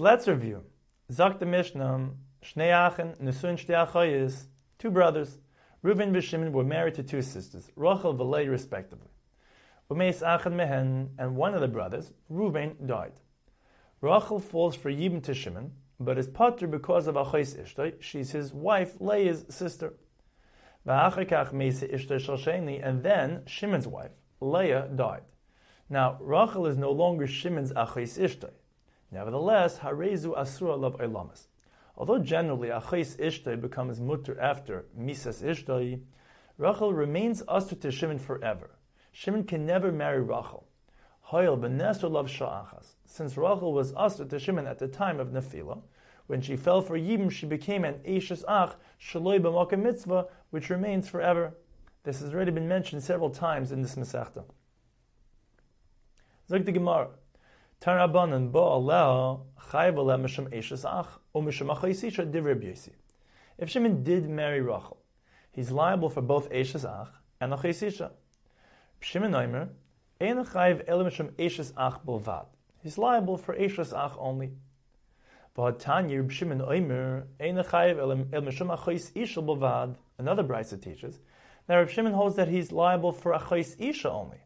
Let's review. Zok the Mishnah, Shnei Achen, Nesuin Shtei two brothers. Reuben and Shimon were married to two sisters, Rachel and Leah respectively. Umeis Achen Mehen, and one of the brothers, Reuben, died. Rachel falls for Yibn to Shimon, but is pater because of Achois Ishtay. She's his wife, Leah's sister. And then Shimon's wife, Leah, died. Now, Rachel is no longer Shimon's Achis Ishtay. Nevertheless, Harezu Asura Lav Elamas. Although generally Achis Ishtay becomes mutter after Misas Ishtay, Rachel remains Asur to Shimon forever. Shimon can never marry Rachel. Hoyel Benesr Lav Sha'achas. Since Rachel was Asur to Shimon at the time of Nephila, when she fell for Yibim, she became an Eishes Ach, Shaloi B'Makam Mitzvah, which remains forever. This has already been mentioned several times in this Masechta. Zog the Gemara. Bo mishum Ach, or mishum B'Yesi. If Shimon did marry Rachel, he's liable for both Eishes Ach and Achayisisha. Shimon Oimer, Ein ele mishum Eishes Ach bolvad. He's liable for Eishes Ach only. Another Brisa teaches that Reb Shimon holds that he's liable for achais isha only.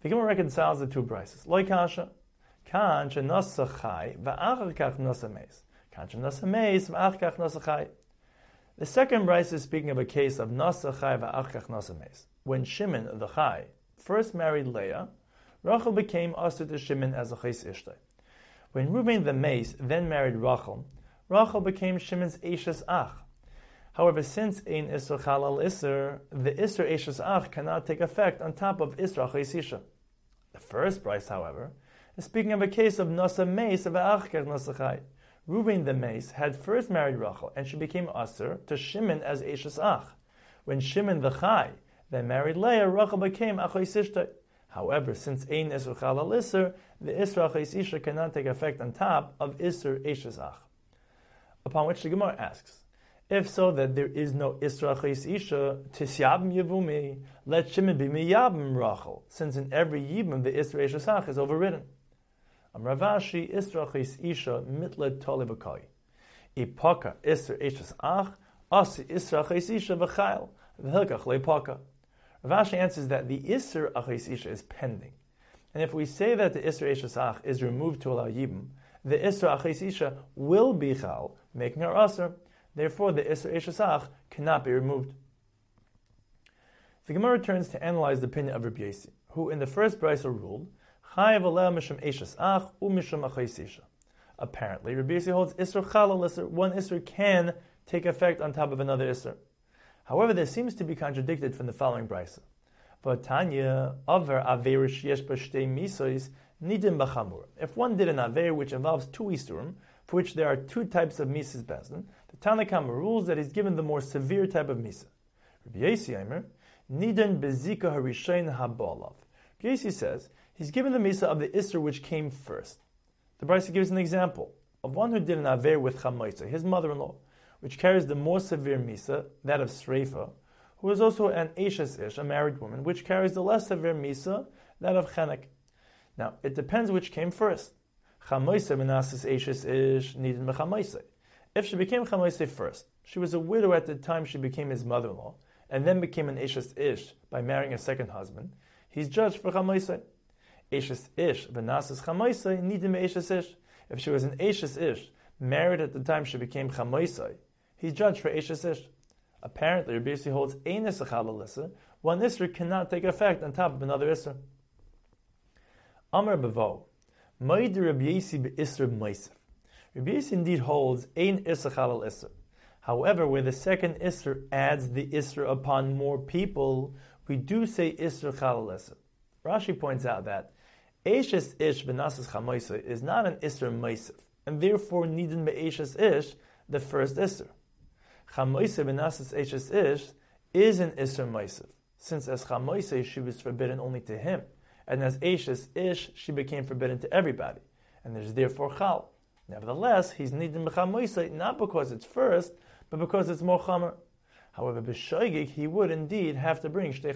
The Gemara reconciles the two Brises. Loi The second Brisa is speaking of a case of nasa chai. When Shimon, the chai, first married Leah, Rachel became asur to Shimon as a chais ishtay. When Reuben the Mace then married Rachel, Rachel became Shimon's Eishes Ach. However, since Ein Isser Chalal Isser, the Isser Eishes Ach cannot take effect on top of Isra Chaysisha. The first Brisa, however, is speaking of a case of Nasa Mace of Achker Nasachai. Reuben the Mace had first married Rachel, and she became Aser to Shimon as Eishes Ach. When Shimon the Chai then married Leah, Rachel became Achaysishtay. However, since Ein Isra Chalal Isser, the Isra Chais Isha cannot take effect on top of Isra Eishes Ach. Upon which the Gemara asks, if so, that there is no Isra Isha, Tisyabim Yevumi, let Shimon be Miyabim Rachel, since in every Yibim the Isra Ach is overridden. Amravashi Isra Chais Isha mitlet tole b'koi. Ipaka Isra Eishes Ach, Asi Isra Chais Isha v'chayil, v'hilkach le'paka. Rav Ashi answers that the Isra Achais Isha is pending. And if we say that the Isra Eshesach is removed to allow Yibim, the Isra Achesisha will be Chal, making her Asr. Therefore, the Isra Eshesach cannot be removed. The Gemara turns to analyze the opinion of Rabbi Yossi, who in the first brisa ruled, Apparently, Rabbi Yossi holds Isra Chalal Isra. One Isra can take effect on top of another Isra. However, this seems to be contradicted from the following brisa. If one did an Aver which involves two Isurim, for which there are two types of Mises Bezin, the Tanakama rules that he's given the more severe type of Misa. Rabbi Yossi Bezika Harishain. Rabbi Yossi says, he's given the Misa of the Isser which came first. The Brisa gives an example of one who did an Aver with Chamaisa, his mother-in-law, which carries the more severe Misa, that of Sreifa, who is also an Ashes Ish, a married woman, which carries the less severe Misa, that of Chenek. Now, it depends which came first. Chamoise menasis Ashes Ish needed mechamoise. If she became chamoise first, she was a widow at the time she became his mother-in-law, and then became an Ashes Ish by marrying a second husband, he's judged for chamoise. Ish Ashes Ish. If she was an Ashes Ish, married at the time she became chamoise, he's judged for Ashes Ish. Apparently, Rabbi Yossi holds ein isra one isra cannot take effect on top of another isra. Amar Bavo, Maid Rabbi Yossi be'isra meisef. Rabbi Yossi indeed holds ein isra chalal isra. However, where the second isra adds the isra upon more people, we do say isra chalal isra. Rashi points out that Ashes ish benasas chamoisa is not an isra meisef, and therefore needed be'ashes ish the first isra. Chamoise benasis Eishes Ish is an Isser Moisev, since as Chamoise she was forbidden only to him, and as Eishes Ish she became forbidden to everybody, and there's therefore Chal. Nevertheless, he's needed Mechamoise not because it's first, but because it's more Chamer. However, B'shoigig he would indeed have to bring Shtei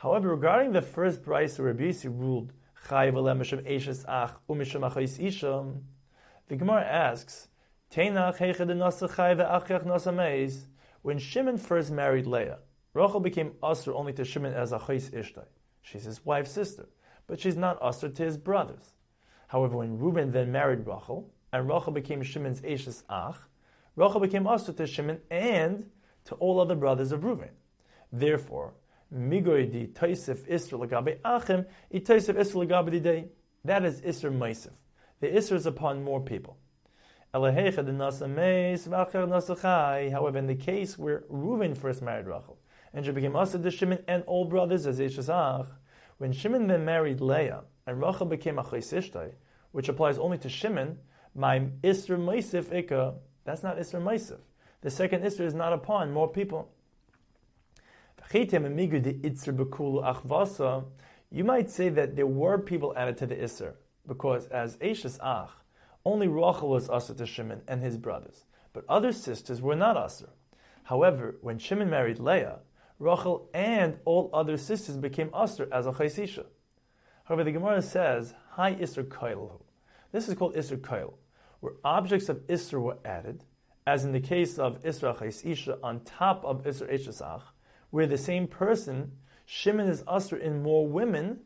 However, regarding the first price Rabbi ruled Mishum Eishes Ach The Gemara asks, when Shimon first married Leah, Rachel became usher only to Shimon as a chayis ishtai. She's his wife's sister, but she's not usher to his brothers. However, when Reuben then married Rachel, and Rachel became Shimon's Ashes Ach, Rachel became usher to Shimon and to all other brothers of Reuben. Therefore, Migoy di Taisif Isra Lagabe Achim, i Taisif Lagabe Day. That is Isra Maisif. The Isra is upon more people. However, in the case where Reuben first married Rachel, and she became Asa to Shimon and all brothers as Ach, when Shimon then married Leah, and Rachel became a Chaysishtai, which applies only to Shimon, my Isra Maisif Ikka, that's not Isra Maisif. The second Isra is not upon more people. You might say that there were people added to the Isser, because as Ashes Ach, only Rachel was Asr to Shimon and his brothers, but other sisters were not Asr. However, when Shimon married Leah, Rachel and all other sisters became Asr as a Chaisisha. However, the Gemara says, Hi Isser Kailhu. This is called Isser Kail, where objects of Isser were added, as in the case of Isra Chaisisha on top of Isra Eshesach, where the same person, Shimon is Asr in more women,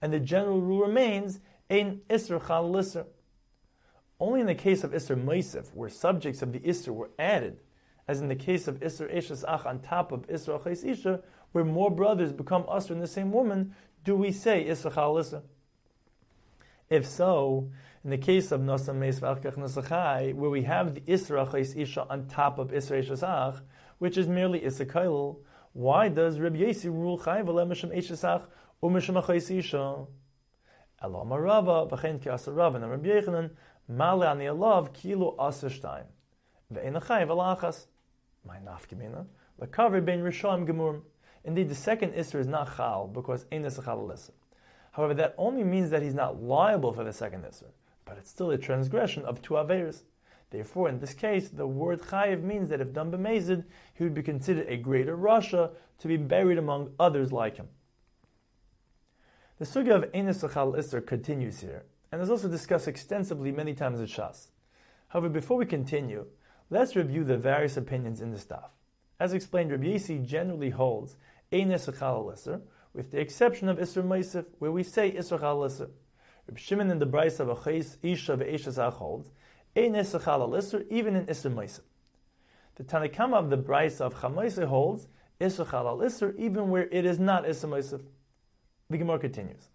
and the general rule remains, Ein Isra Chal Isser. Only in the case of Isser Meisif, where subjects of the Isser were added, as in the case of Isser Eshes Ach on top of Isser Achais Isha, where more brothers become Asr in the same woman, do we say Isser Chal Isser? If so, in the case of Nosam Meis V'achkach Nosachai, where we have the Isra Achais Isha on top of Isra Ach, which is merely Isser Kailul, why does Rabbi Yossi rule Chayv Alemisham Eshes Ach Umisham Achais Isha? Elam Rava, V'chein Ki Asar Rava, and Rabbi Yochanan, Male ani alav kilo aser shtayim. Ve'en achayiv alachas. My nafkimina. Lakaver ben rishon gemurim. Indeed, the second Isser is not chal because ein is chal However, that only means that he's not liable for the second Isser, but it's still a transgression of two Averis. Therefore, in this case, the word chayiv means that if done b'mezid, he would be considered a greater rasha to be buried among others like him. The sugya of Enes Isser continues here, and is also discussed extensively many times in Shas. However, before we continue, let's review the various opinions in the staff. As explained, Rabbi Yossi generally holds Ein Esachal with the exception of Isra Meisif, where we say Isra Chal Rabbi Shimon in the Brisa of Achais Isha ve'Eshazach holds Even in Meisif. The Tanakama of the Brisa of Chamaisa holds Isra Chal even where it is not Isra Meisif. The Gemara continues.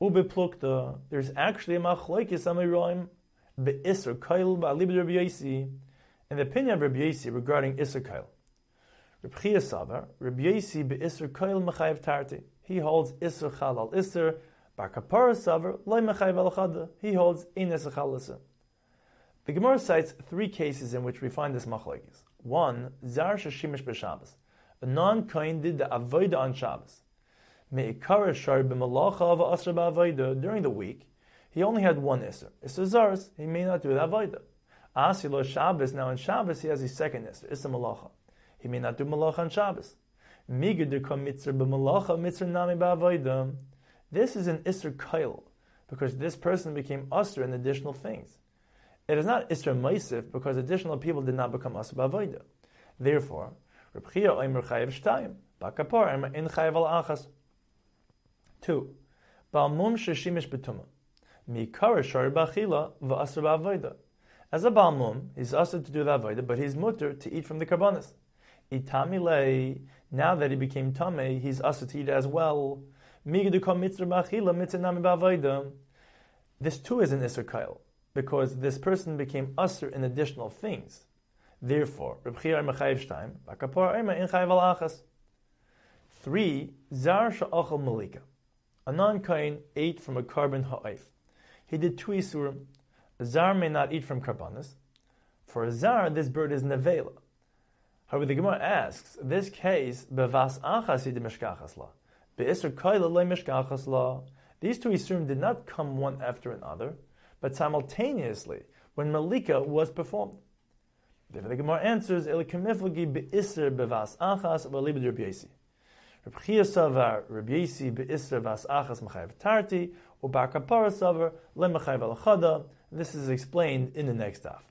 There's actually a machlekes amiroim be'isr kail ba'alib Rabbi in the opinion of Rabbi Yosi regarding isr kail. Rabbi Chia Savar, Rabbi Yosi kail mechayev tarti. He holds isr al isr, bar kapara Savar, loy mechayev al He holds in isr. The Gemara cites three cases in which we find this machlekes. One, zar shashimish b'Shabbos. A non-kohen did the avodah on Shabbos. During the week, he only had one Isser. Isser Zaris, he may not do the Avodah. Asilo Shabbos, now in Shabbos he has his second Isser, Isser Malacha. He may not do Malacha on Shabbos. This is an Isser Kail, because this person became Usr in additional things. It is not Isra Maisif because additional people did not become Asr B'Avoida. Therefore, Reb Chia Oimer Chayev Shtayim, Bakapor In Chayev Al Achas. Two, Balmum sheshimish betuma. Mikara shari b'achila b'avoida. As a balmum, he's asked to do the avoida, but he's mutter to eat from the karbanis. Itami lei, now that he became tame, he's asked to eat as well. This too is an isser kail, because this person became usher in additional things. Therefore, Three, Zar Sha'achal Malika. A non-kain ate from a carbon ha'if. He did two isurim. A zar may not eat from karbanis. For a zar, this bird is nevela. However, the Gemara asks, this case, bevas achas mishkachas la. Be'isr kaila le mishkachas la. These two isurim did not come one after another, but simultaneously, when Malika was performed. The Gemara answers, be'isr vas achas mechayev kapara. This is explained in the next daf.